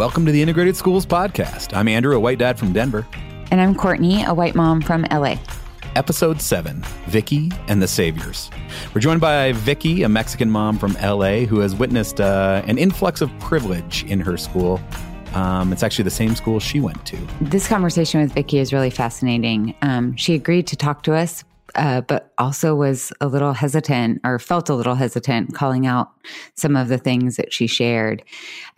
Welcome to the Integrated Schools Podcast. I'm Andrew, a white dad from Denver. And I'm Courtney, a white mom from LA. Episode 7 Vicky and the Saviors. We're joined by Vicky, a Mexican mom from LA who has witnessed uh, an influx of privilege in her school. Um, it's actually the same school she went to. This conversation with Vicky is really fascinating. Um, she agreed to talk to us uh, but also was a little hesitant or felt a little hesitant calling out some of the things that she shared.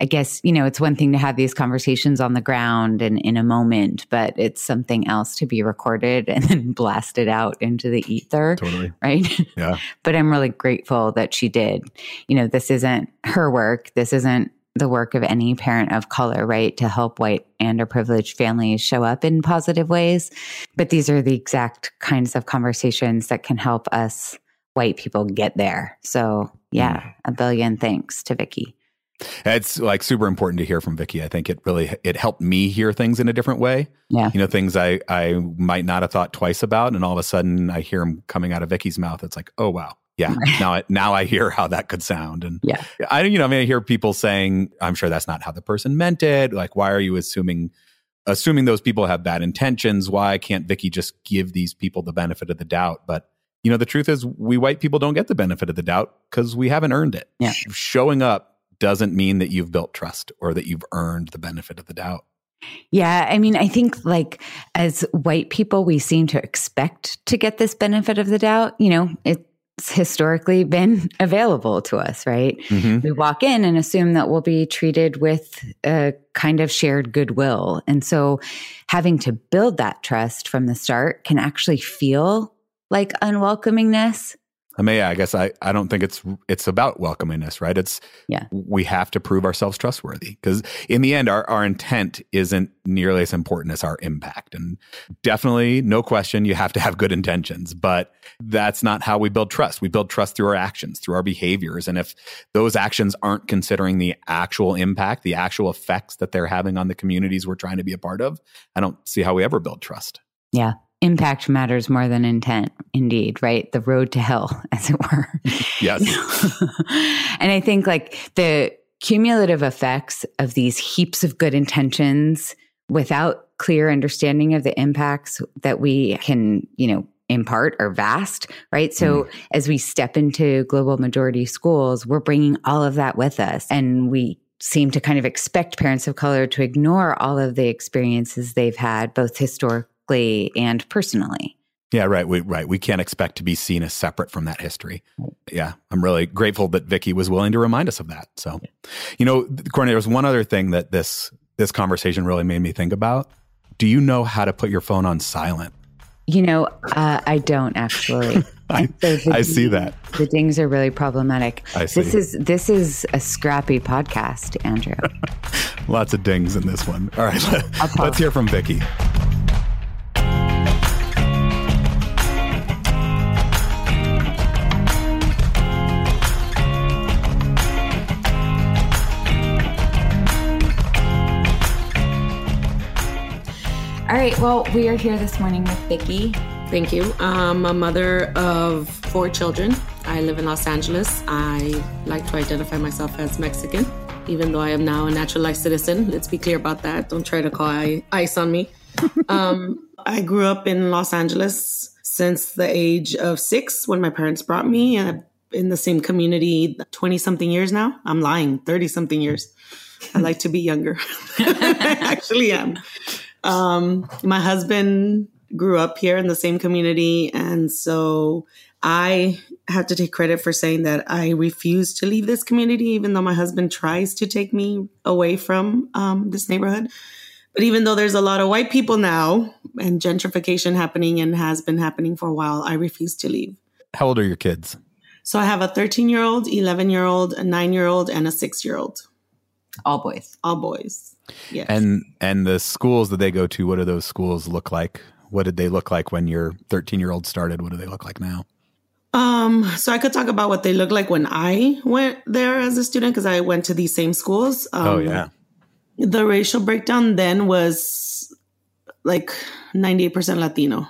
I guess, you know, it's one thing to have these conversations on the ground and in a moment, but it's something else to be recorded and then blasted out into the ether. Totally. Right. Yeah. but I'm really grateful that she did. You know, this isn't her work. This isn't the work of any parent of color, right? To help white and or privileged families show up in positive ways. But these are the exact kinds of conversations that can help us white people get there. So yeah, mm. a billion thanks to Vicky. It's like super important to hear from Vicky. I think it really it helped me hear things in a different way. Yeah, you know things I I might not have thought twice about, and all of a sudden I hear them coming out of Vicky's mouth. It's like, oh wow, yeah. Now I, now i hear how that could sound. And yeah. I you know i mean i hear people saying i'm sure that's not how the person meant it. Like why are you assuming assuming those people have bad intentions? Why can't vicky just give these people the benefit of the doubt? But you know the truth is we white people don't get the benefit of the doubt because we haven't earned it. Yeah. showing up doesn't mean that you've built trust or that you've earned the benefit of the doubt. Yeah, I mean, I think like as white people, we seem to expect to get this benefit of the doubt. You know, it historically been available to us, right? Mm-hmm. We walk in and assume that we'll be treated with a kind of shared goodwill. And so having to build that trust from the start can actually feel like unwelcomingness. I mean, yeah, I guess I, I don't think it's it's about welcomingness, right? It's yeah, we have to prove ourselves trustworthy because in the end, our, our intent isn't nearly as important as our impact. And definitely, no question, you have to have good intentions, but that's not how we build trust. We build trust through our actions, through our behaviors. And if those actions aren't considering the actual impact, the actual effects that they're having on the communities we're trying to be a part of, I don't see how we ever build trust. Yeah impact matters more than intent indeed right? The road to hell as it were. Yes. And i think like the cumulative effects of these heaps of good intentions without clear understanding of the impacts that we can you know impart are vast right? So mm. as we step into global majority schools we're bringing all of that with us. And we seem to kind of expect parents of color to ignore all of the experiences they've had both historically and personally. Yeah, right. We right. We can't expect to be seen as separate from that history. Yeah, I'm really grateful that Vicky was willing to remind us of that. So, you know, Courtney, there was one other thing that this this conversation really made me think about. Do you know how to put your phone on silent? You know, uh, I don't actually. I, I see that the dings are really problematic. I see. This is this is a scrappy podcast, Andrew. Lots of dings in this one. All right, let, let's hear from Vicky. All right. Well, we are here this morning with Vicky. Thank you. I'm a mother of four children. I live in Los Angeles. I like to identify myself as Mexican, even though I am now a naturalized citizen. Let's be clear about that. Don't try to call ICE on me. um, I grew up in Los Angeles since the age of six when my parents brought me in the same community 20 something years now. I'm lying, 30 something years. I like to be younger. I actually am. Um, my husband grew up here in the same community. And so I have to take credit for saying that I refuse to leave this community, even though my husband tries to take me away from um, this neighborhood. But even though there's a lot of white people now and gentrification happening and has been happening for a while, I refuse to leave. How old are your kids? So I have a 13 year old, 11 year old, a nine year old, and a six year old. All boys. All boys. Yes. And and the schools that they go to, what do those schools look like? What did they look like when your 13 year old started? What do they look like now? Um, so I could talk about what they looked like when I went there as a student because I went to these same schools. Um, oh yeah. The racial breakdown then was like 98% Latino.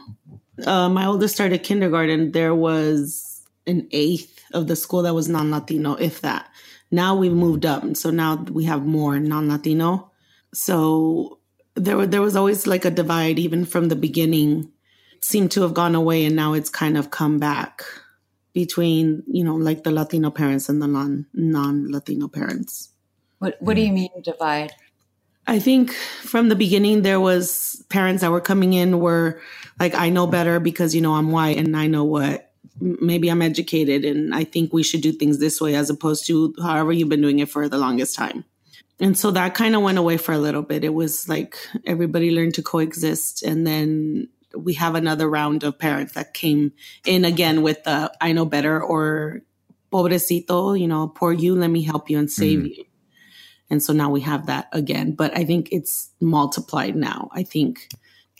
Uh, my oldest started kindergarten. There was an eighth of the school that was non-Latino, if that. Now we've moved up, so now we have more non-Latino. So there, there was always like a divide, even from the beginning. It seemed to have gone away, and now it's kind of come back between you know like the Latino parents and the non non Latino parents. What What do you mean divide? I think from the beginning there was parents that were coming in were like I know better because you know I'm white and I know what maybe I'm educated and I think we should do things this way as opposed to however you've been doing it for the longest time. And so that kind of went away for a little bit. It was like everybody learned to coexist and then we have another round of parents that came in again with the I know better or pobrecito, you know, poor you, let me help you and save mm. you. And so now we have that again. But I think it's multiplied now. I think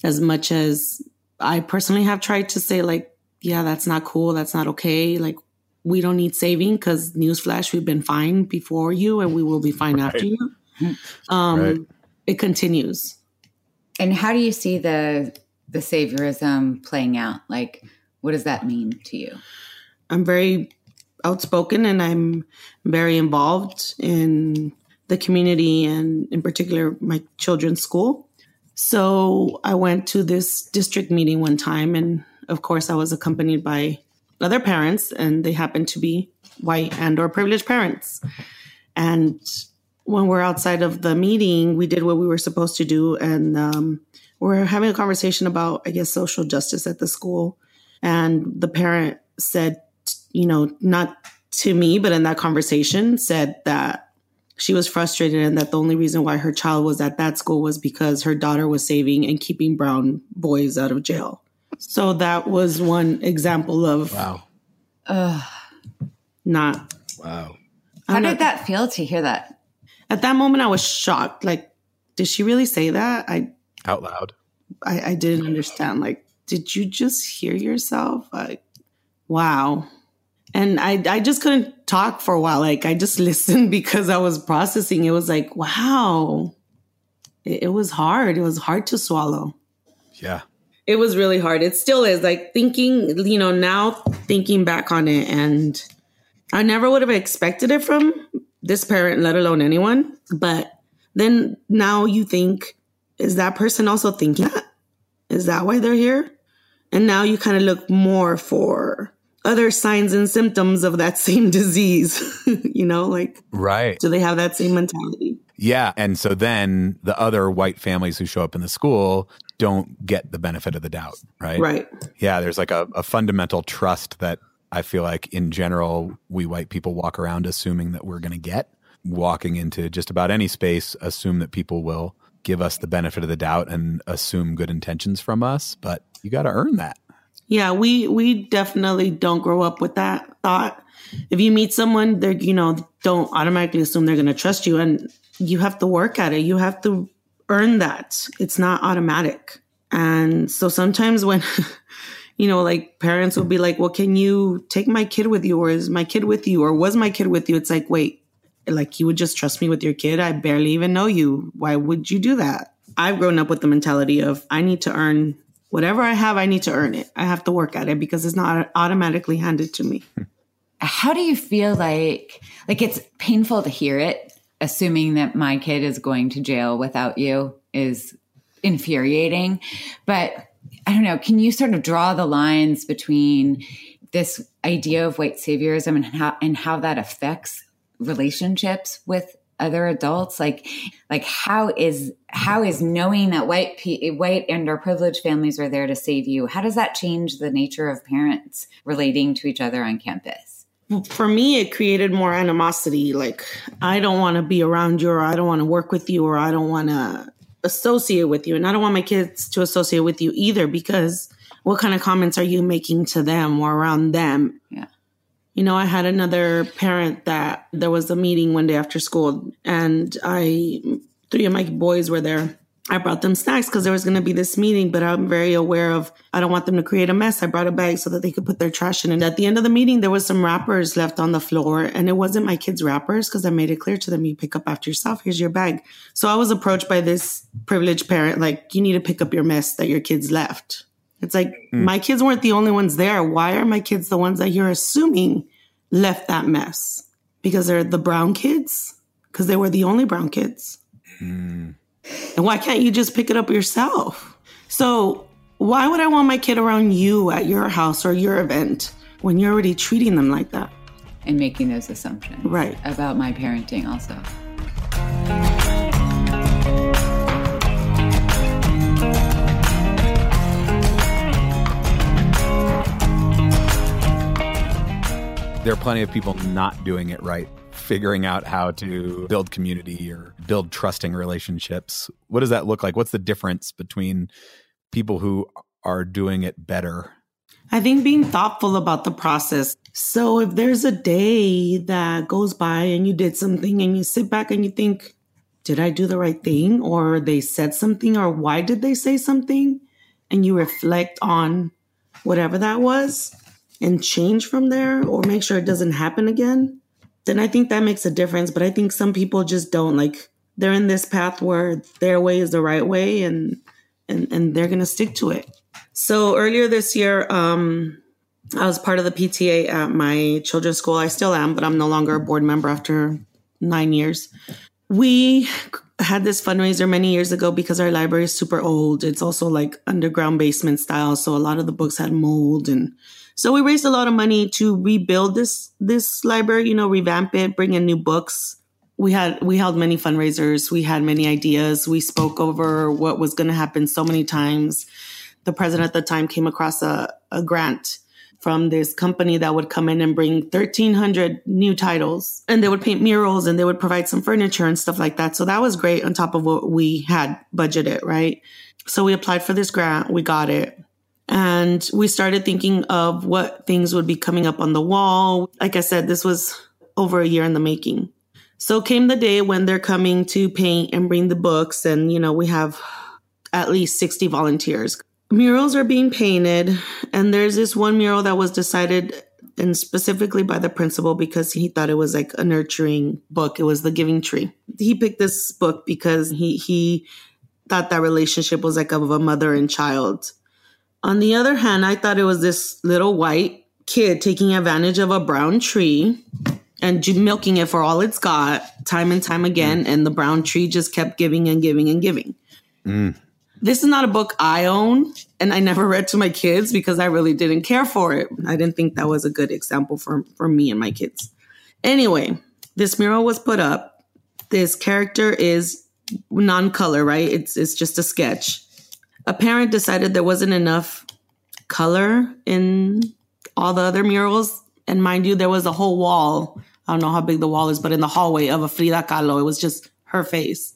as much as I personally have tried to say, like, yeah, that's not cool. That's not okay. Like, we don't need saving because newsflash, we've been fine before you and we will be fine right. after you. Um, right. It continues. And how do you see the the saviorism playing out? Like, what does that mean to you? I'm very outspoken and I'm very involved in the community and, in particular, my children's school. So I went to this district meeting one time, and of course, I was accompanied by other parents, and they happen to be white and or privileged parents. And when we're outside of the meeting, we did what we were supposed to do, and um, we're having a conversation about, I guess, social justice at the school. And the parent said, you know, not to me, but in that conversation, said that she was frustrated and that the only reason why her child was at that school was because her daughter was saving and keeping brown boys out of jail. So that was one example of wow, uh, not wow. How did that feel to hear that? At that moment, I was shocked. Like, did she really say that? I out loud. I, I didn't understand. Like, did you just hear yourself? Like, wow. And I, I just couldn't talk for a while. Like, I just listened because I was processing. It was like, wow. It, it was hard. It was hard to swallow. Yeah. It was really hard. It still is. Like, thinking, you know, now thinking back on it, and I never would have expected it from this parent, let alone anyone. But then now you think, is that person also thinking that? Is that why they're here? And now you kind of look more for other signs and symptoms of that same disease, you know, like, right. Do they have that same mentality? Yeah. And so then the other white families who show up in the school don't get the benefit of the doubt, right? Right. Yeah. There's like a, a fundamental trust that I feel like in general, we white people walk around assuming that we're going to get. Walking into just about any space, assume that people will give us the benefit of the doubt and assume good intentions from us, but you got to earn that. Yeah, we we definitely don't grow up with that thought. If you meet someone, they're you know don't automatically assume they're going to trust you, and you have to work at it. You have to earn that. It's not automatic. And so sometimes when you know, like parents will be like, "Well, can you take my kid with you, or is my kid with you, or was my kid with you?" It's like, wait, like you would just trust me with your kid. I barely even know you. Why would you do that? I've grown up with the mentality of I need to earn whatever I have, I need to earn it. I have to work at it because it's not automatically handed to me. How do you feel like like it's painful to hear it assuming that my kid is going to jail without you is infuriating, but I don't know, can you sort of draw the lines between this idea of white saviorism and how and how that affects relationships with other adults? Like like how is how is knowing that white white and or privileged families are there to save you how does that change the nature of parents relating to each other on campus for me it created more animosity. Like i don't want to be around you or i don't want to work with you or i don't want to associate with you. And i don't want my kids to associate with you either because what kind of comments are you making to them or around them? Yeah. You know, I had another parent that there was a meeting one day after school, and I, three of my boys were there. I brought them snacks because there was going to be this meeting, but I'm very aware of I don't want them to create a mess. I brought a bag so that they could put their trash in. And at the end of the meeting, there was some wrappers left on the floor, and it wasn't my kids' wrappers because I made it clear to them, you pick up after yourself. Here's your bag. So I was approached by this privileged parent, like, you need to pick up your mess that your kids left. It's like mm. my kids weren't the only ones there. Why are my kids the ones that you're assuming left that mess? Because they're the brown kids? Because they were the only brown kids. Mm. And why can't you just pick it up yourself? So, why would I want my kid around you at your house or your event when you're already treating them like that? And making those assumptions. Right. About my parenting also. There are plenty of people not doing it right, figuring out how to build community or build trusting relationships. What does that look like? What's the difference between people who are doing it better? I think being thoughtful about the process. So if there's a day that goes by and you did something and you sit back and you think, did I do the right thing? Or they said something, or why did they say something? And you reflect on whatever that was and change from there or make sure it doesn't happen again, then I think that makes a difference. But I think some people just don't like they're in this path where their way is the right way and and, and they're gonna stick to it. So earlier this year, um, I was part of the PTA at my children's school. I still am, but I'm no longer a board member after nine years. We had this fundraiser many years ago because our library is super old. It's also like underground basement style, so a lot of the books had mold and so we raised a lot of money to rebuild this this library, you know, revamp it, bring in new books. We had we held many fundraisers, we had many ideas, we spoke over what was going to happen so many times. The president at the time came across a, a grant from this company that would come in and bring 1300 new titles and they would paint murals and they would provide some furniture and stuff like that. So that was great on top of what we had budgeted, right? So we applied for this grant, we got it. And we started thinking of what things would be coming up on the wall. Like I said, this was over a year in the making. So came the day when they're coming to paint and bring the books. And, you know, we have at least 60 volunteers. Murals are being painted. And there's this one mural that was decided and specifically by the principal because he thought it was like a nurturing book. It was The Giving Tree. He picked this book because he, he thought that relationship was like of a mother and child on the other hand, I thought it was this little white kid taking advantage of a brown tree and milking it for all it's got time and time again. Mm. And the brown tree just kept giving and giving and giving. Mm. This is not a book I own and I never read to my kids because I really didn't care for it. I didn't think that was a good example for, for me and my kids. Anyway, this mural was put up. This character is non-color, right? It's it's just a sketch a parent decided there wasn't enough color in all the other murals. And mind you, there was a whole wall. I don't know how big the wall is, but in the hallway of a Frida Kahlo, it was just her face.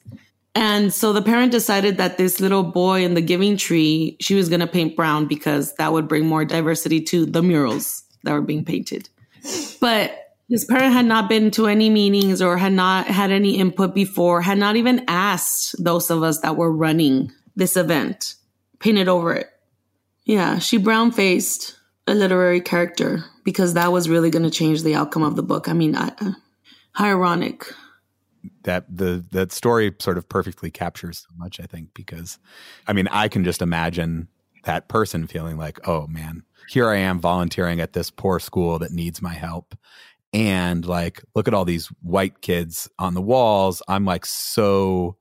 And so the parent decided that this little boy in the giving tree, she was going to paint brown because that would bring more diversity to the murals that were being painted. But this parent had not been to any meetings or had not had any input before, had not even asked those of us that were running this event, painted over it. Yeah, she brown faced a literary character because that was really going to change the outcome of the book. I mean, I, uh, ironic. That the that story sort of perfectly captures so much, I think, because I mean, I can just imagine that person feeling like, oh man, here I am volunteering at this poor school that needs my help. And like, look at all these white kids on the walls. I'm like so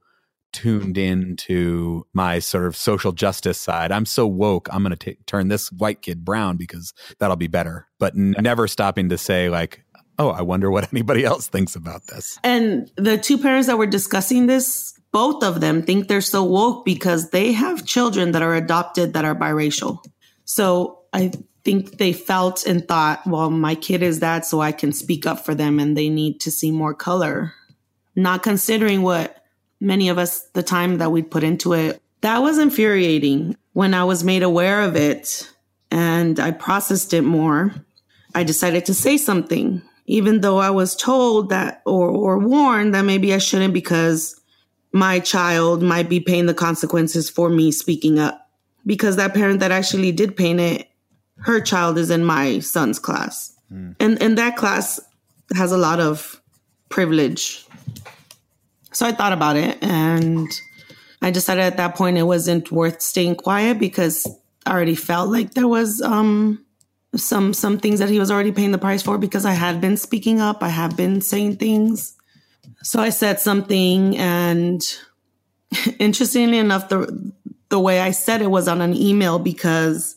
tuned into my sort of social justice side. I'm so woke. I'm going to turn this white kid brown because that'll be better. But n- never stopping to say like, oh, I wonder what anybody else thinks about this. And the two parents that were discussing this, both of them think they're so woke because they have children that are adopted that are biracial. So I think they felt and thought, well, my kid is that, so I can speak up for them and they need to see more color. Not considering what many of us, the time that we'd put into it. That was infuriating. When I was made aware of it and I processed it more, I decided to say something, even though I was told that or, or warned that maybe I shouldn't because my child might be paying the consequences for me speaking up. Because that parent that actually did paint it, her child is in my son's class. Mm. And and that class has a lot of privilege so I thought about it and I decided at that point it wasn't worth staying quiet because I already felt like there was um, some some things that he was already paying the price for because I had been speaking up, I have been saying things. So I said something and interestingly enough, the the way I said it was on an email because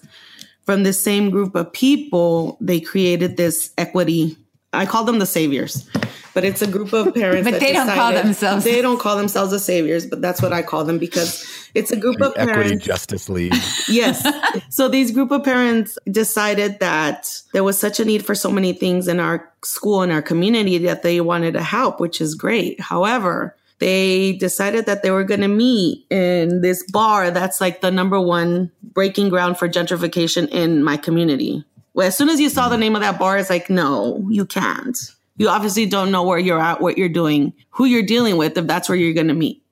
from the same group of people, they created this equity. I call them the saviors, but it's a group of parents. but they don't call themselves. They don't call themselves the saviors, but that's what I call them because it's a group the of Equity parents. Justice League. yes. So these group of parents decided that there was such a need for so many things in our school and our community that they wanted to help, which is great. However, they decided that they were going to meet in this bar that's like the number one breaking ground for gentrification in my community. As soon as you saw the name of that bar, it's like, no, you can't. You obviously don't know where you're at, what you're doing, who you're dealing with, if that's where you're going to meet.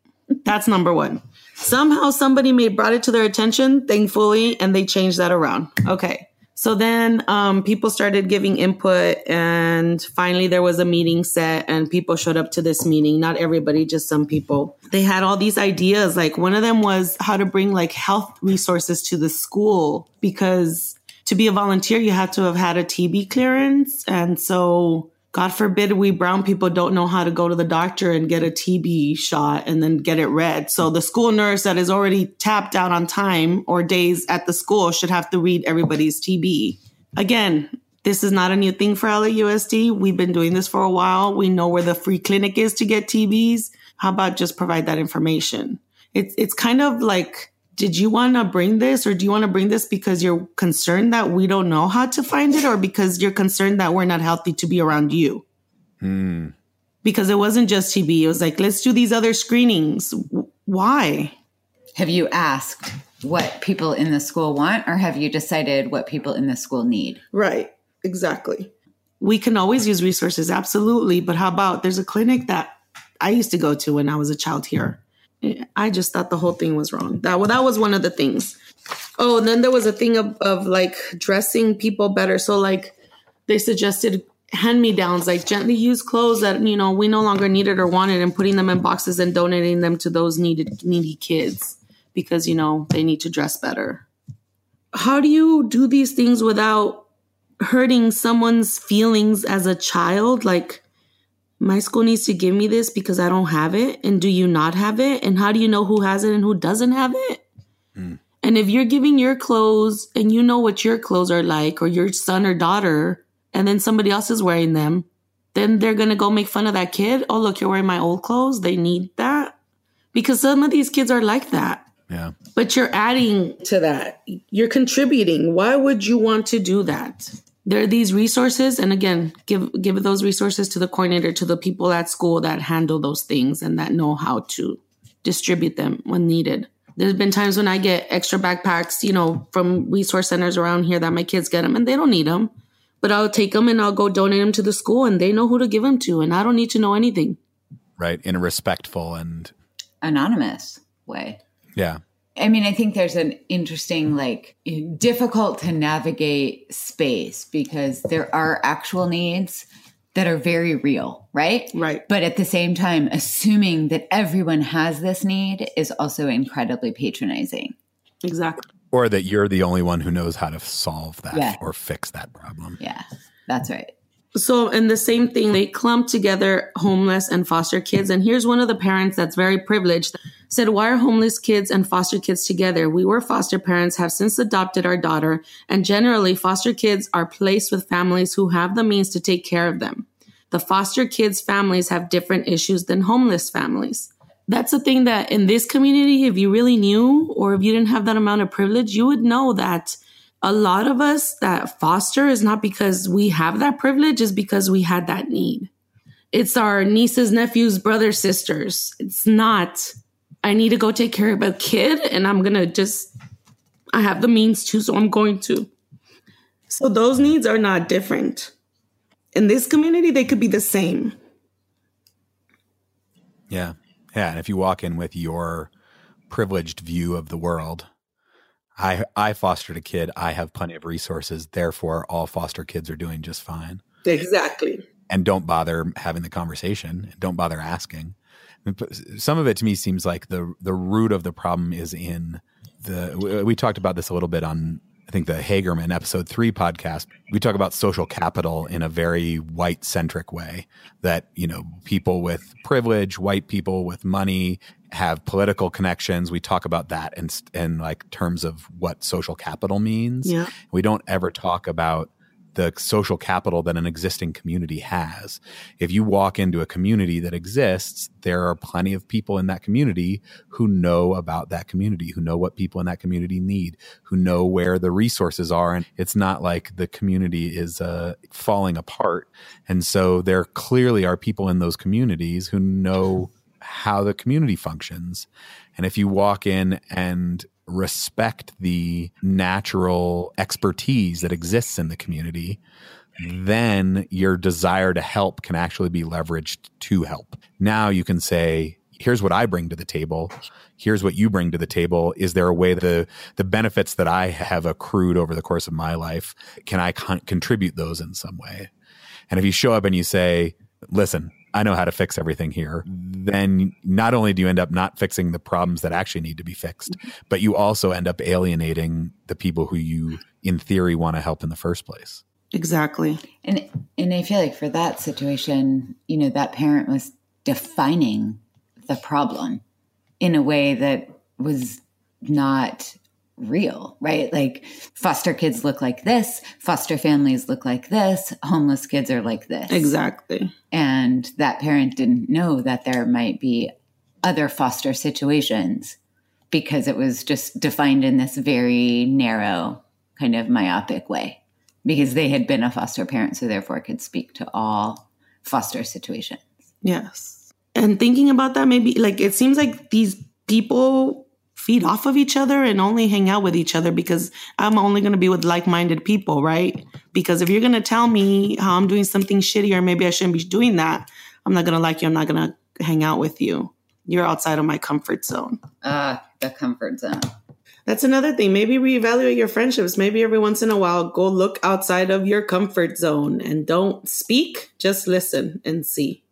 That's number one. Somehow somebody may brought it to their attention, thankfully, and they changed that around. Okay. So then um, people started giving input, and finally there was a meeting set, and people showed up to this meeting. Not everybody, just some people. They had all these ideas. Like one of them was how to bring like health resources to the school because to be a volunteer, you had to have had a TB clearance, and so God forbid we brown people don't know how to go to the doctor and get a TB shot and then get it read. So the school nurse that is already tapped out on time or days at the school should have to read everybody's TB. Again, this is not a new thing for LAUSD. We've been doing this for a while. We know where the free clinic is to get TBs. How about just provide that information? It's it's kind of like did you want to bring this or do you want to bring this because you're concerned that we don't know how to find it or because you're concerned that we're not healthy to be around you? Hmm. Because it wasn't just TB. It was like, let's do these other screenings. Why? Have you asked what people in the school want or have you decided what people in the school need? Right. Exactly. We can always use resources. Absolutely. But how about there's a clinic that I used to go to when I was a child here I just thought the whole thing was wrong. That well, that was one of the things. Oh, and then there was a thing of of like dressing people better. So like they suggested hand me downs, like gently used clothes that you know we no longer needed or wanted, and putting them in boxes and donating them to those needed needy kids because you know they need to dress better. How do you do these things without hurting someone's feelings as a child? Like my school needs to give me this because I don't have it. And do you not have it? And how do you know who has it and who doesn't have it? Mm. And if you're giving your clothes and you know what your clothes are like, or your son or daughter, and then somebody else is wearing them, then they're going to go make fun of that kid. Oh, look, you're wearing my old clothes. They need that. Because some of these kids are like that. Yeah. But you're adding to that. You're contributing. Why would you want to do that? There are these resources and again give give those resources to the coordinator to the people at school that handle those things and that know how to distribute them when needed. There's been times when i get extra backpacks you know from resource centers around here that my kids get them and they don't need them but i'll take them and i'll go donate them to the school and they know who to give them to and i don't need to know anything. Right in a respectful and anonymous way. Yeah I mean, I think there's an interesting, like, difficult to navigate space because there are actual needs that are very real, right? Right. But at the same time, assuming that everyone has this need is also incredibly patronizing. Exactly. Or that you're the only one who knows how to solve that yeah. or fix that problem. Yeah, that's right. So, and the same thing, they clump together homeless and foster kids. And here's one of the parents that's very privileged said, Why are homeless kids and foster kids together? We were foster parents, have since adopted our daughter, and generally, foster kids are placed with families who have the means to take care of them. The foster kids' families have different issues than homeless families. That's the thing that in this community, if you really knew or if you didn't have that amount of privilege, you would know that a lot of us that foster is not because we have that privilege, is because we had that need. It's our nieces, nephews, brothers, sisters. It's not, I need to go take care of a kid and I'm going to just, I have the means to, so I'm going to. So those needs are not different. In this community, they could be the same. Yeah. Yeah. And if you walk in with your privileged view of the world, I I fostered a kid. I have plenty of resources. Therefore, all foster kids are doing just fine. Exactly. And don't bother having the conversation. Don't bother asking. Some of it to me seems like the the root of the problem is in the. We talked about this a little bit on I think the Hagerman episode three podcast, we talk about social capital in a very white centric way that, you know, people with privilege, white people with money have political connections. We talk about that in, in like terms of what social capital means. Yeah. We don't ever talk about the social capital that an existing community has. If you walk into a community that exists, there are plenty of people in that community who know about that community, who know what people in that community need, who know where the resources are. And it's not like the community is uh, falling apart. And so there clearly are people in those communities who know how the community functions. And if you walk in and respect the natural expertise that exists in the community, then your desire to help can actually be leveraged to help. Now you can say, here's what I bring to the table. Here's what you bring to the table. Is there a way the, the benefits that I have accrued over the course of my life, can I con- contribute those in some way? And if you show up and you say, listen, I know how to fix everything here, then not only do you end up not fixing the problems that actually need to be fixed, but you also end up alienating the people who you, in theory, want to help in the first place. Exactly. And and I feel like for that situation, you know, that parent was defining the problem in a way that was not real, right? Like foster kids look like this, foster families look like this, homeless kids are like this. Exactly. And that parent didn't know that there might be other foster situations because it was just defined in this very narrow, kind of myopic way because they had been a foster parent, so therefore could speak to all foster situations. Yes. And thinking about that, maybe like it seems like these people feed off of each other and only hang out with each other because I'm only going to be with like-minded people, right? Because if you're going to tell me how I'm doing something shitty or maybe I shouldn't be doing that, I'm not going to like you. I'm not going to hang out with you. You're outside of my comfort zone. Ah, the comfort zone. That's another thing. Maybe reevaluate your friendships. Maybe every once in a while, go look outside of your comfort zone and don't speak. Just listen and see.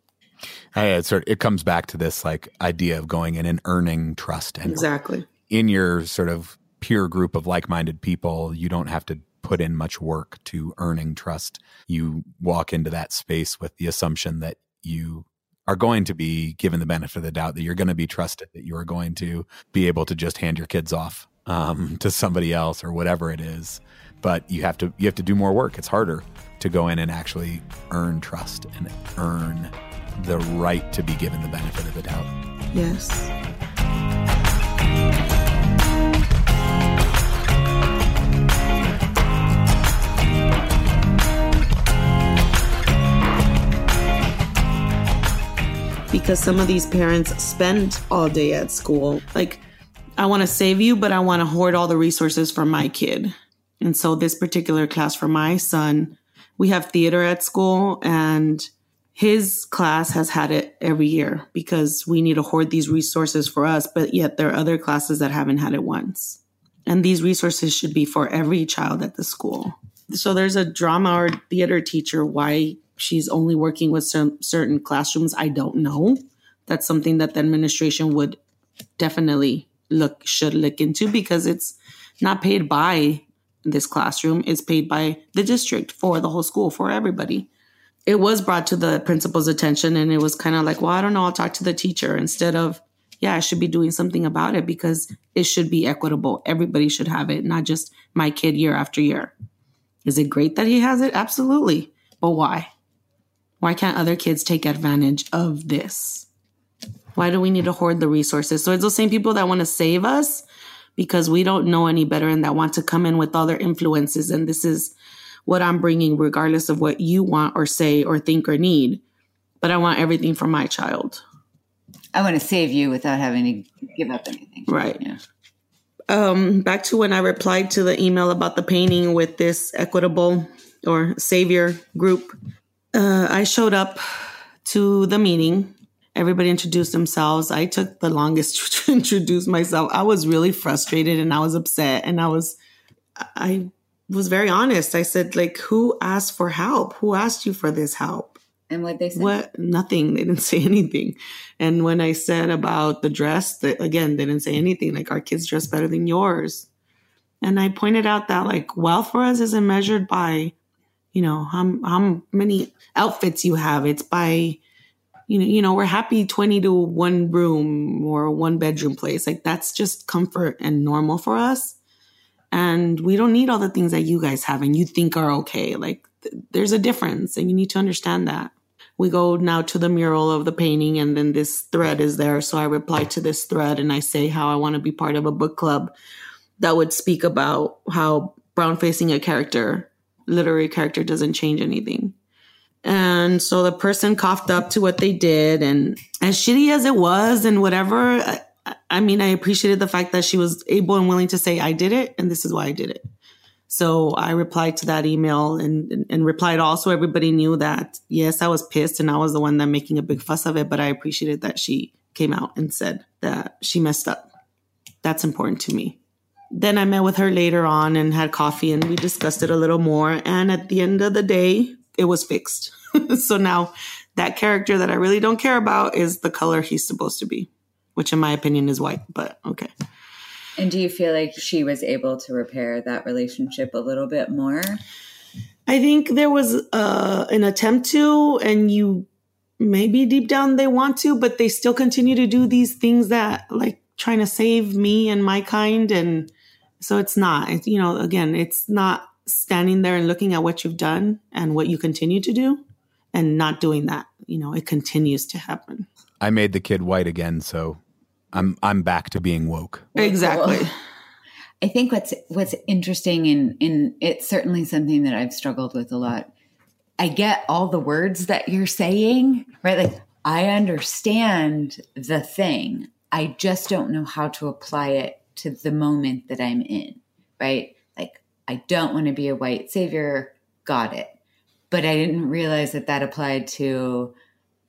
Hey, it sort of, it comes back to this like idea of going in and earning trust and Exactly. in your sort of peer group of like-minded people, you don't have to put in much work to earning trust. You walk into that space with the assumption that you are going to be given the benefit of the doubt that you're going to be trusted, that you are going to be able to just hand your kids off um, to somebody else or whatever it is. But you have to you have to do more work. It's harder to go in and actually earn trust and earn the right to be given the benefit of the doubt. Yes. Because some of these parents spend all day at school. Like, I want to save you, but I want to hoard all the resources for my kid. And so, this particular class for my son, we have theater at school, and his class has had it every year because we need to hoard these resources for us, but yet there are other classes that haven't had it once. And these resources should be for every child at the school. So there's a drama or theater teacher. Why she's only working with some certain classrooms, I don't know. That's something that the administration would definitely look should look into because it's not paid by this classroom; it's paid by the district for the whole school for everybody it was brought to the principal's attention and it was kind of like, well, I don't know, I'll talk to the teacher instead of, yeah, I should be doing something about it because it should be equitable. Everybody should have it, not just my kid year after year. Is it great that he has it? Absolutely. But why? Why can't other kids take advantage of this? Why do we need to hoard the resources? So it's those same people that want to save us because we don't know any better and that want to come in with all their influences. And this is what I'm bringing, regardless of what you want or say or think or need. But I want everything for my child. I want to save you without having to give up anything. Right. Yeah. Um, back to when I replied to the email about the painting with this equitable or savior group. Uh, I showed up to the meeting. Everybody introduced themselves. I took the longest to introduce myself. I was really frustrated and I was upset and I was, I was very honest. I said, like, who asked for help? Who asked you for this help? And what they said? What? Nothing. They didn't say anything. And when I said about the dress, that again, they didn't say anything. Like, our kids dress better than yours. And I pointed out that like wealth for us isn't measured by, you know, how, how many outfits you have. It's by, you know, you know, we're happy 20 to one room or one bedroom place. Like that's just comfort and normal for us. And we don't need all the things that you guys have and you think are okay. Like th- there's a difference and you need to understand that. We go now to the mural of the painting and then this thread is there. So I reply to this thread and I say how I want to be part of a book club that would speak about how brown facing a character, literary character, doesn't change anything. And so the person coughed up to what they did, and as shitty as it was, and whatever, uh, I, mean, I appreciated the fact that she was able and willing to say, I did it, and this is why I did it. So I replied to that email and, and, and replied also everybody knew that yes, I was pissed and I was the one that making a big fuss of it, but I appreciated that she came out and said that she messed up. That's important to me then I met with her later on and had coffee and we discussed it a little more. And at the end of the day, it was fixed. so now that character that I really don't care about is the color he's supposed to be, which in my opinion is white, but okay. And do you feel like she was able to repair that relationship a little bit more? I think there was uh, an attempt to, and you maybe deep down they want to, but they still continue to do these things that like trying to save me and my kind and so it's not, it's, you know, again, it's not standing there and looking at what you've done and what you continue to do and not doing that. You know, it continues to happen. I made the kid white again, so I'm I'm back to being woke. Exactly. I think what's what's interesting and in it's certainly something that I've struggled with a lot. I get all the words that you're saying, right? Like I understand the thing. I just don't know how to apply it to the moment that I'm in, right? Like, I don't want to be a white savior. Got it. But I didn't realize that that applied to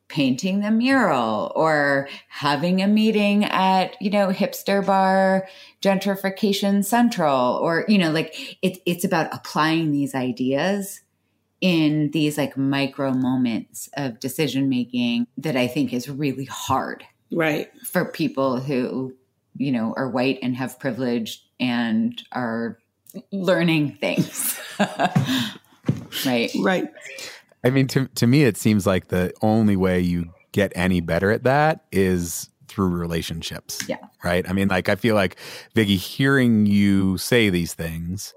painting the mural or having a meeting at, you know, hipster bar gentrification central or, you know, like it, it's about applying these ideas in these like micro moments of decision making that I think is really hard. Right. For people who you know, are white and have privilege and are learning things. right. Right. I mean, to, to me, it seems like the only way you get any better at that is through relationships. Yeah. Right. I mean, like, I feel like, Vicky, hearing you say these things,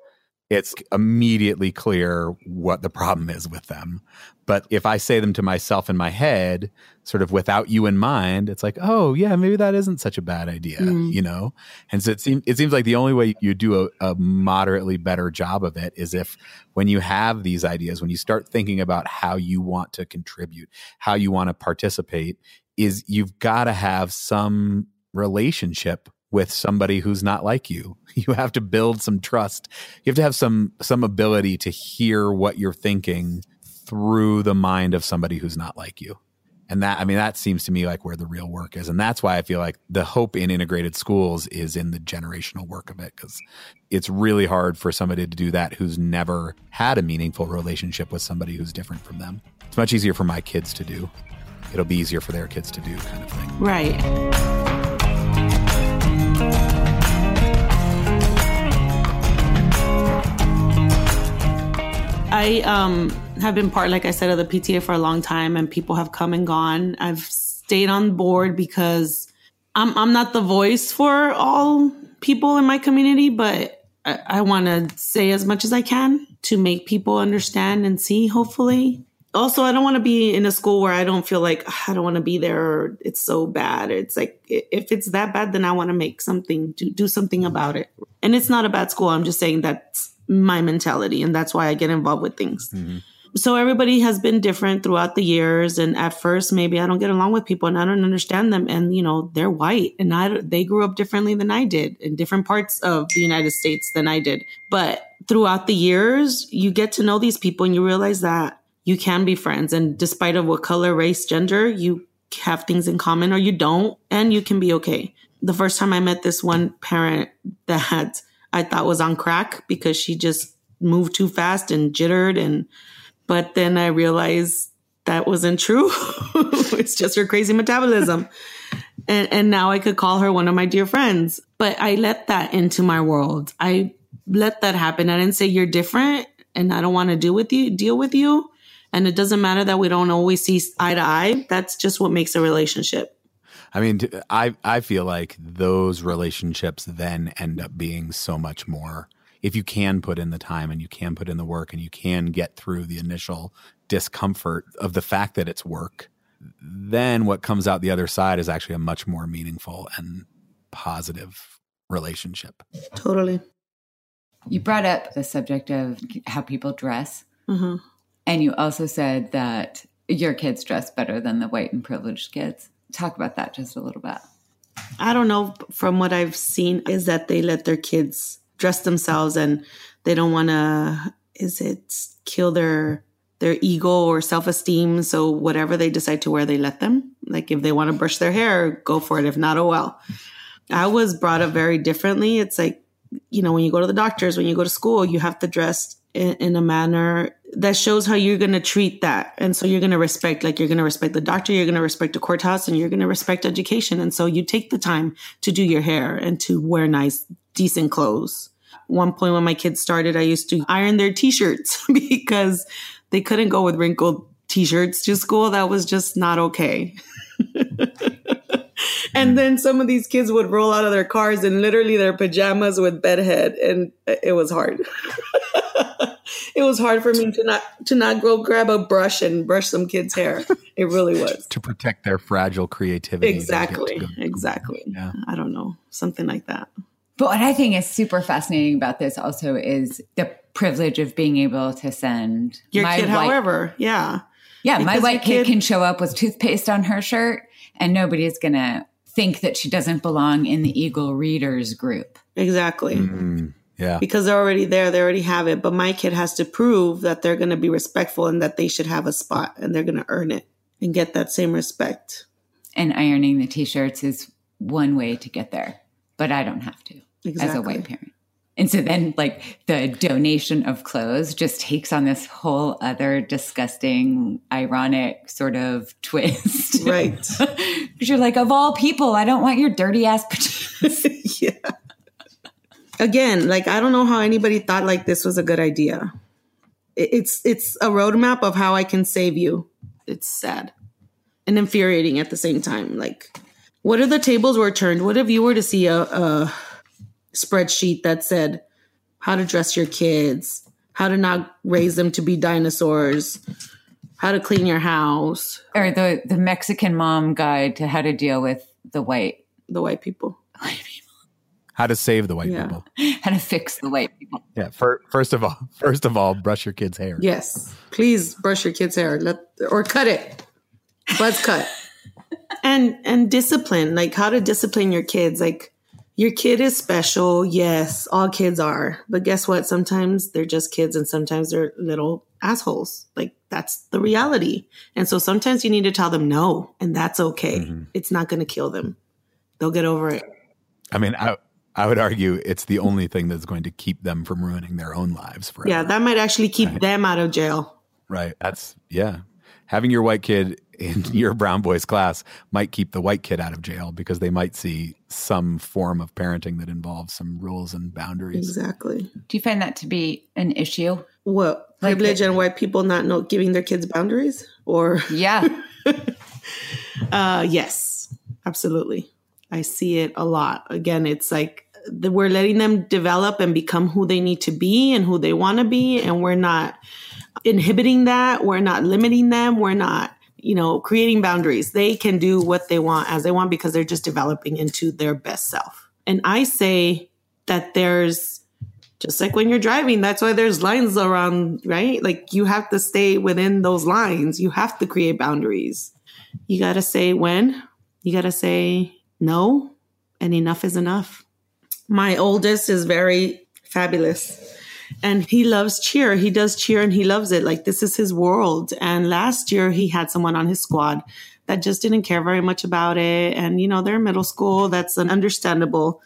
it's immediately clear what the problem is with them. But if I say them to myself in my head, sort of without you in mind, it's like, oh yeah, maybe that isn't such a bad idea, mm. you know. And so it seems it seems like the only way you do a, a moderately better job of it is if when you have these ideas, when you start thinking about how you want to contribute, how you want to participate, is you've got to have some relationship with somebody who's not like you. You have to build some trust. You have to have some some ability to hear what you're thinking through the mind of somebody who's not like you. And that, I mean, that seems to me like where the real work is. And that's why I feel like the hope in integrated schools is in the generational work of it, because it's really hard for somebody to do that who's never had a meaningful relationship with somebody who's different from them. It's much easier for my kids to do. It'll be easier for their kids to do, kind of thing. Right. I um have been part, like I said, of the PTA for a long time, and people have come and gone. I've stayed on board because I'm I'm not the voice for all people in my community, but I, I want to say as much as I can to make people understand and see. Hopefully, also I don't want to be in a school where I don't feel like I don't want to be there. Or it's so bad. It's like if it's that bad, then I want to make something do do something about it. And it's not a bad school. I'm just saying that's my mentality, and that's why I get involved with things. Mm-hmm. So everybody has been different throughout the years and at first maybe i don't get along with people and i don't understand them and you know they're white and i they grew up differently than i did in different parts of the united states than i did. But throughout the years you get to know these people and you realize that you can be friends and despite of what color race gender you have things in common or you don't and you can be okay. The first time i met this one parent that i thought was on crack because she just moved too fast and jittered and but then I realized that wasn't true. it's just her crazy metabolism. and, and now I could call her one of my dear friends. But I let that into my world. I let that happen. I didn't say you're different and I don't want to deal with you, deal with you. And it doesn't matter that we don't always see eye to eye. That's just what makes a relationship. I mean, I I feel like those relationships then end up being so much more if you can put in the time and you can put in the work and you can get through the initial discomfort of the fact that it's work, then what comes out the other side is actually a much more meaningful and positive relationship. Totally. You brought up the subject of how people dress. Mm-hmm. And you also said that your kids dress better than the white and privileged kids. Talk about that just a little bit. I don't know. From what I've seen, is that they let their kids dress themselves and they don't want to, is it kill their their ego or self-esteem so whatever they decide to wear they let them like if they want to brush their hair go for it if not oh well i was brought up very differently it's like you know when you go to the doctors when you go to school you have to dress in, in a manner that shows how you're going to treat that and so you're going to respect like you're going to respect the doctor you're going to respect the courthouse and you're going to respect education and so you take the time to do your hair and to wear nice decent clothes one point when my kids started i used to iron their t-shirts because they couldn't go with wrinkled t-shirts to school. That was just not okay. and then some of these kids would roll out of their cars in literally their pajamas with bedhead and it was hard. it was hard for me to not to not go grab a brush and brush some kids' hair. It really was. to protect their fragile creativity. Exactly. Exactly. Yeah. I don't know. Something like that. But what I think is super fascinating about this also is the privilege of being able to send your kid, white, however, yeah. Yeah, because my white kid, kid can show up with toothpaste on her shirt and nobody's going to think that she doesn't belong in the Eagle Readers group. Exactly. Mm-hmm. Yeah. Because they're already there, they already have it. But my kid has to prove that they're going to be respectful and that they should have a spot and they're going to earn it and get that same respect. And ironing the t shirts is one way to get there, but I don't have to exactly. as a white parent. And so then, like, the donation of clothes just takes on this whole other disgusting, ironic sort of twist. Right. Because you're like, of all people, I don't want your dirty ass pajamas. yeah. Again, like, I don't know how anybody thought like this was a good idea. It's it's a roadmap of how I can save you. It's sad and infuriating at the same time. Like, what if the tables were turned? What if you were to see a, a spreadsheet that said how to dress your kids, how to not raise them to be dinosaurs, how to clean your house, or the the Mexican mom guide to how to deal with the white the white people. White people. How to save the white yeah. people. How to fix the white people. Yeah. For, first of all, first of all, brush your kid's hair. Yes. Please brush your kid's hair. Let or cut it. Buzz cut. and and discipline, like how to discipline your kids. Like your kid is special. Yes, all kids are. But guess what? Sometimes they're just kids and sometimes they're little assholes. Like that's the reality. And so sometimes you need to tell them no, and that's okay. Mm-hmm. It's not going to kill them. They'll get over it. I mean, I, I would argue it's the only thing that's going to keep them from ruining their own lives forever. Yeah, that might actually keep right. them out of jail. Right. That's, yeah. Having your white kid in your brown boys class might keep the white kid out of jail because they might see some form of parenting that involves some rules and boundaries. Exactly. Do you find that to be an issue? What like privilege it, and white people not know giving their kids boundaries, or yeah, uh, yes, absolutely. I see it a lot. Again, it's like we're letting them develop and become who they need to be and who they want to be, and we're not inhibiting that. We're not limiting them. We're not you know, creating boundaries. They can do what they want as they want because they're just developing into their best self. And I say that there's just like when you're driving, that's why there's lines around, right? Like you have to stay within those lines. You have to create boundaries. You got to say when, you got to say no, and enough is enough. My oldest is very fabulous and he loves cheer. He does cheer and he loves it. Like this is his world. And last year he had someone on his squad that just didn't care very much about it. And, you know, they're middle school. That's an understandable,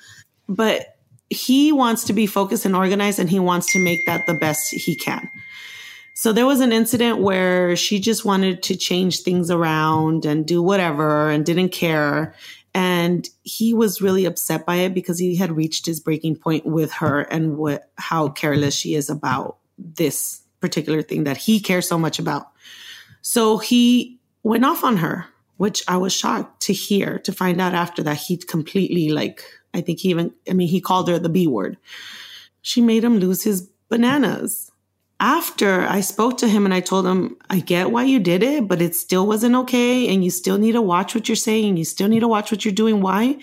but he wants to be focused and organized and he wants to make that the best he can. So there was an incident where she just wanted to change things around and do whatever and didn't care. And he was really upset by it because he had reached his breaking point with her and what how careless she is about this particular thing that he cares so much about. So he went off on her, which I was shocked to hear, to find out after that he'd completely like I think he even I mean he called her the B word. She made him lose his bananas after I spoke to him and I told him, I get why you did it, but it still wasn't okay. And you still need to watch what you're saying. You still need to watch what you're doing. Why?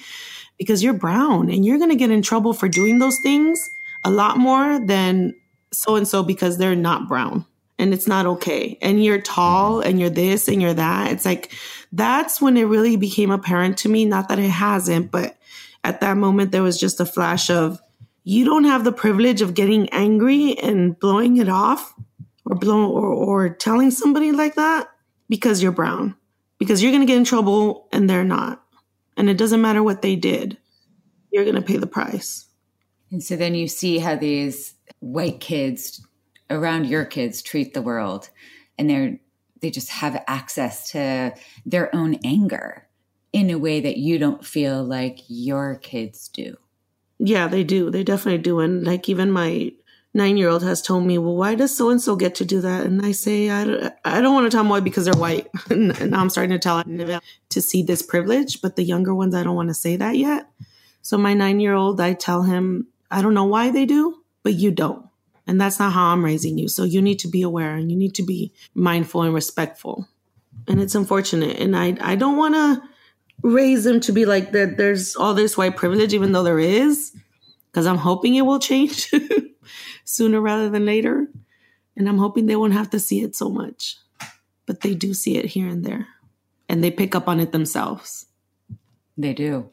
Because you're brown and you're going to get in trouble for doing those things a lot more than so and so because they're not brown and it's not okay. And you're tall and you're this and you're that. It's like, that's when it really became apparent to me. Not that it hasn't, but at that moment, there was just a flash of, you don't have the privilege of getting angry and blowing it off or blow or, or telling somebody like that because you're brown because you're going to get in trouble and they're not. And it doesn't matter what they did you're going to pay the price. And so then you see how these white kids around your kids treat the world and they're they just have access to their own anger in a way that you don't feel like your kids do yeah, they do. They definitely do. And like even my nine year old has told me, well, why does so and so get to do that? And I say, I don't, I don't want to tell them why because they're white. and I'm starting to tell them to see this privilege. But the younger ones, I don't want to say that yet. So my nine year old, I tell him, I don't know why they do, but you don't. And that's not how I'm raising you. So you need to be aware and you need to be mindful and respectful. And it's unfortunate. And I, I don't want to raise them to be like that there's all this white privilege even though there is because i'm hoping it will change sooner rather than later. And i'm hoping they won't have to see it so much. But they do see it here and there. And they pick up on it themselves. They do.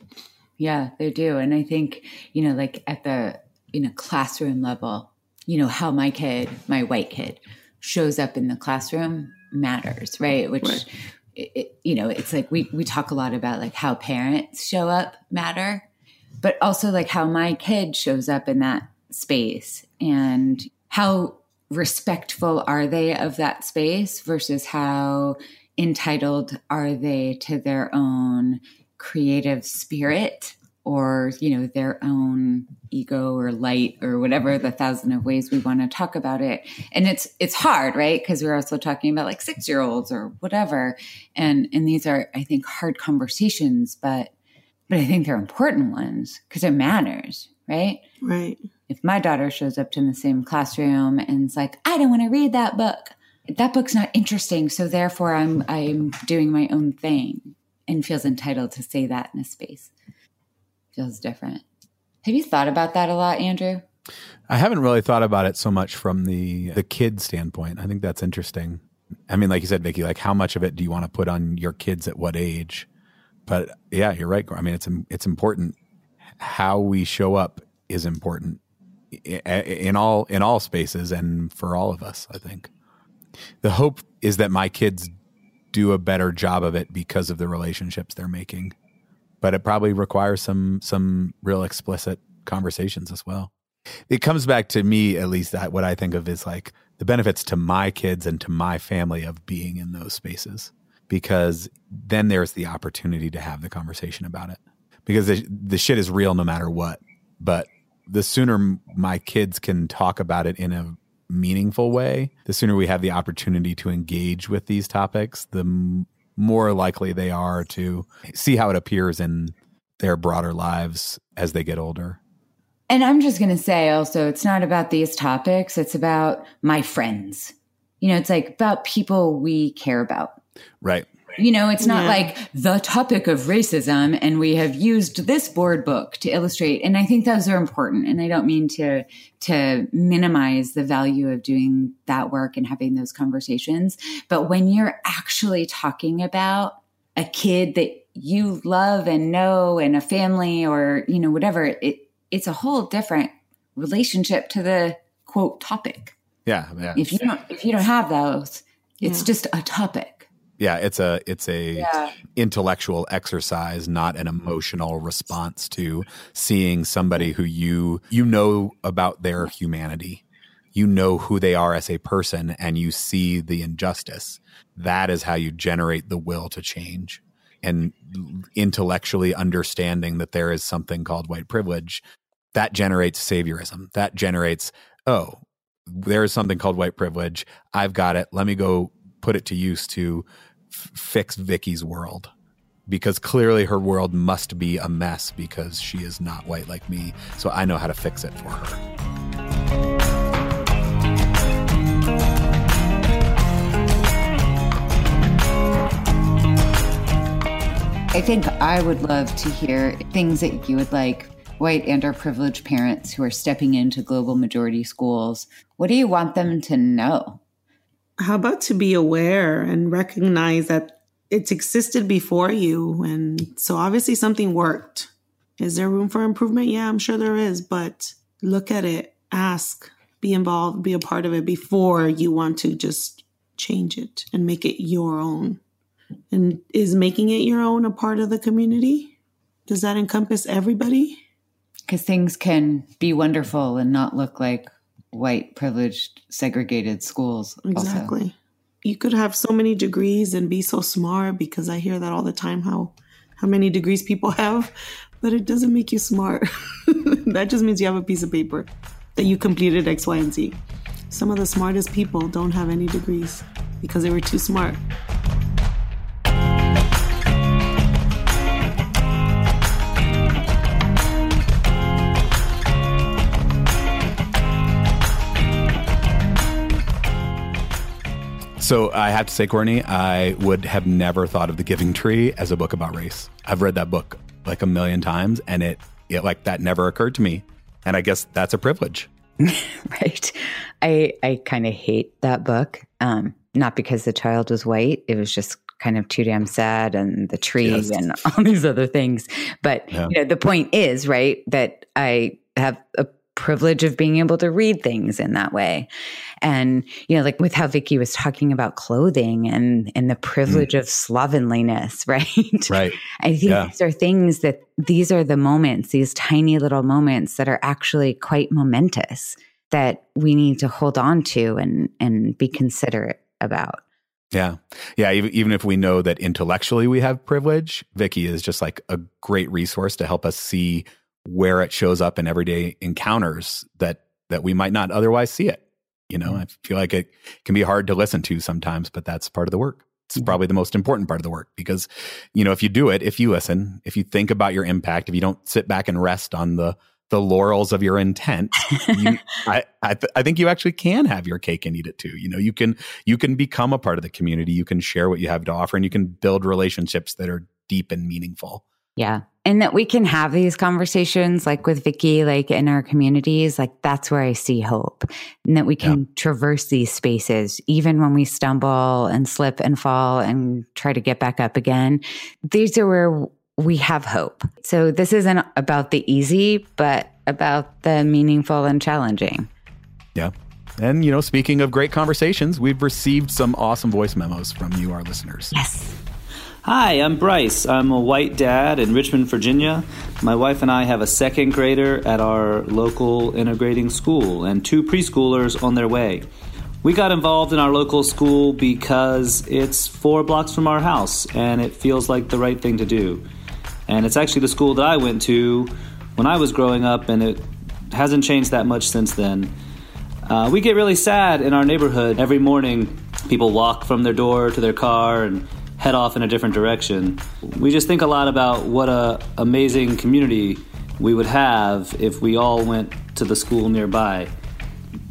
Yeah they do. And i think you know like at the you know classroom level you know how my kid my white kid shows up in the classroom matters right? Which right it, you know, it's like we we talk a lot about like how parents show up matter, but also like how my kid shows up in that space and how respectful are they of that space versus how entitled are they to their own creative spirit or you know their own ego or light or whatever the thousand of ways we want to talk about it. And it's it's hard right? Because we're also talking about like six year olds or whatever. And and these are i think hard conversations but but i think they're important ones because it matters right? Right. If my daughter shows up to in the same classroom and it's like i don't want to read that book that book's not interesting so therefore i'm i'm doing my own thing and feels entitled to say that in a space feels different. Have you thought about that a lot, Andrew? I haven't really thought about it so much from the the kid standpoint. I think that's interesting. I mean, like you said, Vicky, like how much of it do you want to put on your kids at what age? But yeah, you're right. I mean, it's it's important. How we show up is important in all in all spaces and for all of us. I think the hope is that my kids do a better job of it because of the relationships they're making but it probably requires some some real explicit conversations as well. It comes back to me, at least, that what I think of is like the benefits to my kids and to my family of being in those spaces, because then there's the opportunity to have the conversation about it. Because the, the shit is real no matter what. But the sooner my kids can talk about it in a meaningful way, the sooner we have the opportunity to engage with these topics, the more likely they are to see how it appears in their broader lives as they get older. And I'm just going to say also, it's not about these topics, it's about my friends. You know, it's like about people we care about. Right. You know, it's not yeah. like the topic of racism and we have used this board book to illustrate. And I think those are important. And I don't mean to, to minimize the value of doing that work and having those conversations. But when you're actually talking about a kid that you love and know and a family or, you know, whatever, it, it's a whole different relationship to the quote topic. Yeah. yeah. If you don't, if you don't have those, it's yeah. just a topic yeah it's a it's a yeah. intellectual exercise not an emotional response to seeing somebody who you you know about their humanity you know who they are as a person and you see the injustice that is how you generate the will to change and intellectually understanding that there is something called white privilege, that generates saviorism. That generates, oh, there is something called white privilege. I've got it. Let me go put it to use to f- fix Vicky's world. Because clearly her world must be a mess because she is not white like me. So I know how to fix it for her. I think I would love to hear things that you would like white and or privileged parents who are stepping into global majority schools. What do you want them to know? How about to be aware and recognize that it's existed before you and so obviously something worked. Is there room for improvement? Yeah, I'm sure there is, but look at it, ask, be involved, be a part of it before you want to just change it and make it your own. And is making it your own a part of the community? Does that encompass everybody? Because things can be wonderful and not look like white, privileged, segregated schools. Exactly. Also. You could have so many degrees and be so smart because I hear that all the time how how many degrees people have, but it doesn't make you smart. that just means you have a piece of paper that you completed X, Y, and Z. Some of the smartest people don't have any degrees because they were too smart. So I have to say, Courtney, I would have never thought of The Giving Tree as a book about race. I've read that book like a million times, and it, it like that never occurred to me. And I guess that's a privilege. right. I I kind of hate that book. Um, not because the child was white. It was just kind of too damn sad and the tree yes. and all these other things. But yeah. you know, the point is, right, that I have a privilege of being able to read things in that way. And, you know, like with how Vicky was talking about clothing and, and the privilege mm. of slovenliness, right? Right. I think yeah. these are things that these are the moments, these tiny little moments that are actually quite momentous that we need to hold on to and, and be considerate about. Yeah. Yeah. Even, even if we know that intellectually we have privilege, Vicky is just like a great resource to help us see where it shows up in everyday encounters that that we might not otherwise see it. You know, mm-hmm. I feel like it can be hard to listen to sometimes, but that's part of the work. It's mm-hmm. probably the most important part of the work because, you know, if you do it, if you listen, if you think about your impact, if you don't sit back and rest on the the laurels of your intent, you, I I, th- I think you actually can have your cake and eat it too. You know, you can you can become a part of the community. You can share what you have to offer, and you can build relationships that are deep and meaningful. Yeah. And that we can have these conversations like with Vicky, like in our communities, like that's where I see hope. And that we can yeah. traverse these spaces, even when we stumble and slip and fall and try to get back up again. These are where we have hope. So this isn't about the easy, but about the meaningful and challenging. Yeah. And, you know, speaking of great conversations, we've received some awesome voice memos from you, our listeners. Yes. Hi, I'm Bryce. I'm a white dad in Richmond, Virginia. My wife and I have a second grader at our local integrating school and two preschoolers on their way. We got involved in our local school because it's four blocks from our house and it feels like the right thing to do. And it's actually the school that I went to when I was growing up, and it hasn't changed that much since then. Uh, we get really sad in our neighborhood every morning. People walk from their door to their car and head off in a different direction. We just think a lot about what a amazing community we would have if we all went to the school nearby.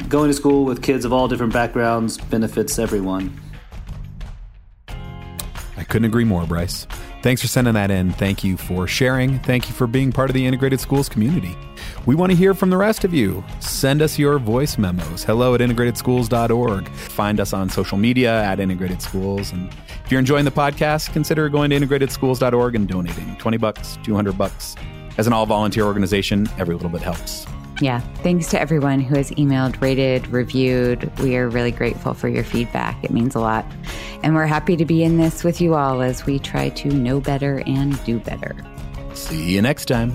Going to school with kids of all different backgrounds benefits everyone. I couldn't agree more, Bryce. Thanks for sending that in. Thank you for sharing. Thank you for being part of the Integrated Schools community. We want to hear from the rest of you. Send us your voice memos. Hello at integratedschools.org. Find us on social media at Integrated Schools. And if you're enjoying the podcast, consider going to integratedschools.org and donating 20 bucks, 200 bucks. As an all volunteer organization, every little bit helps. Yeah. Thanks to everyone who has emailed, rated, reviewed. We are really grateful for your feedback. It means a lot. And we're happy to be in this with you all as we try to know better and do better. See you next time.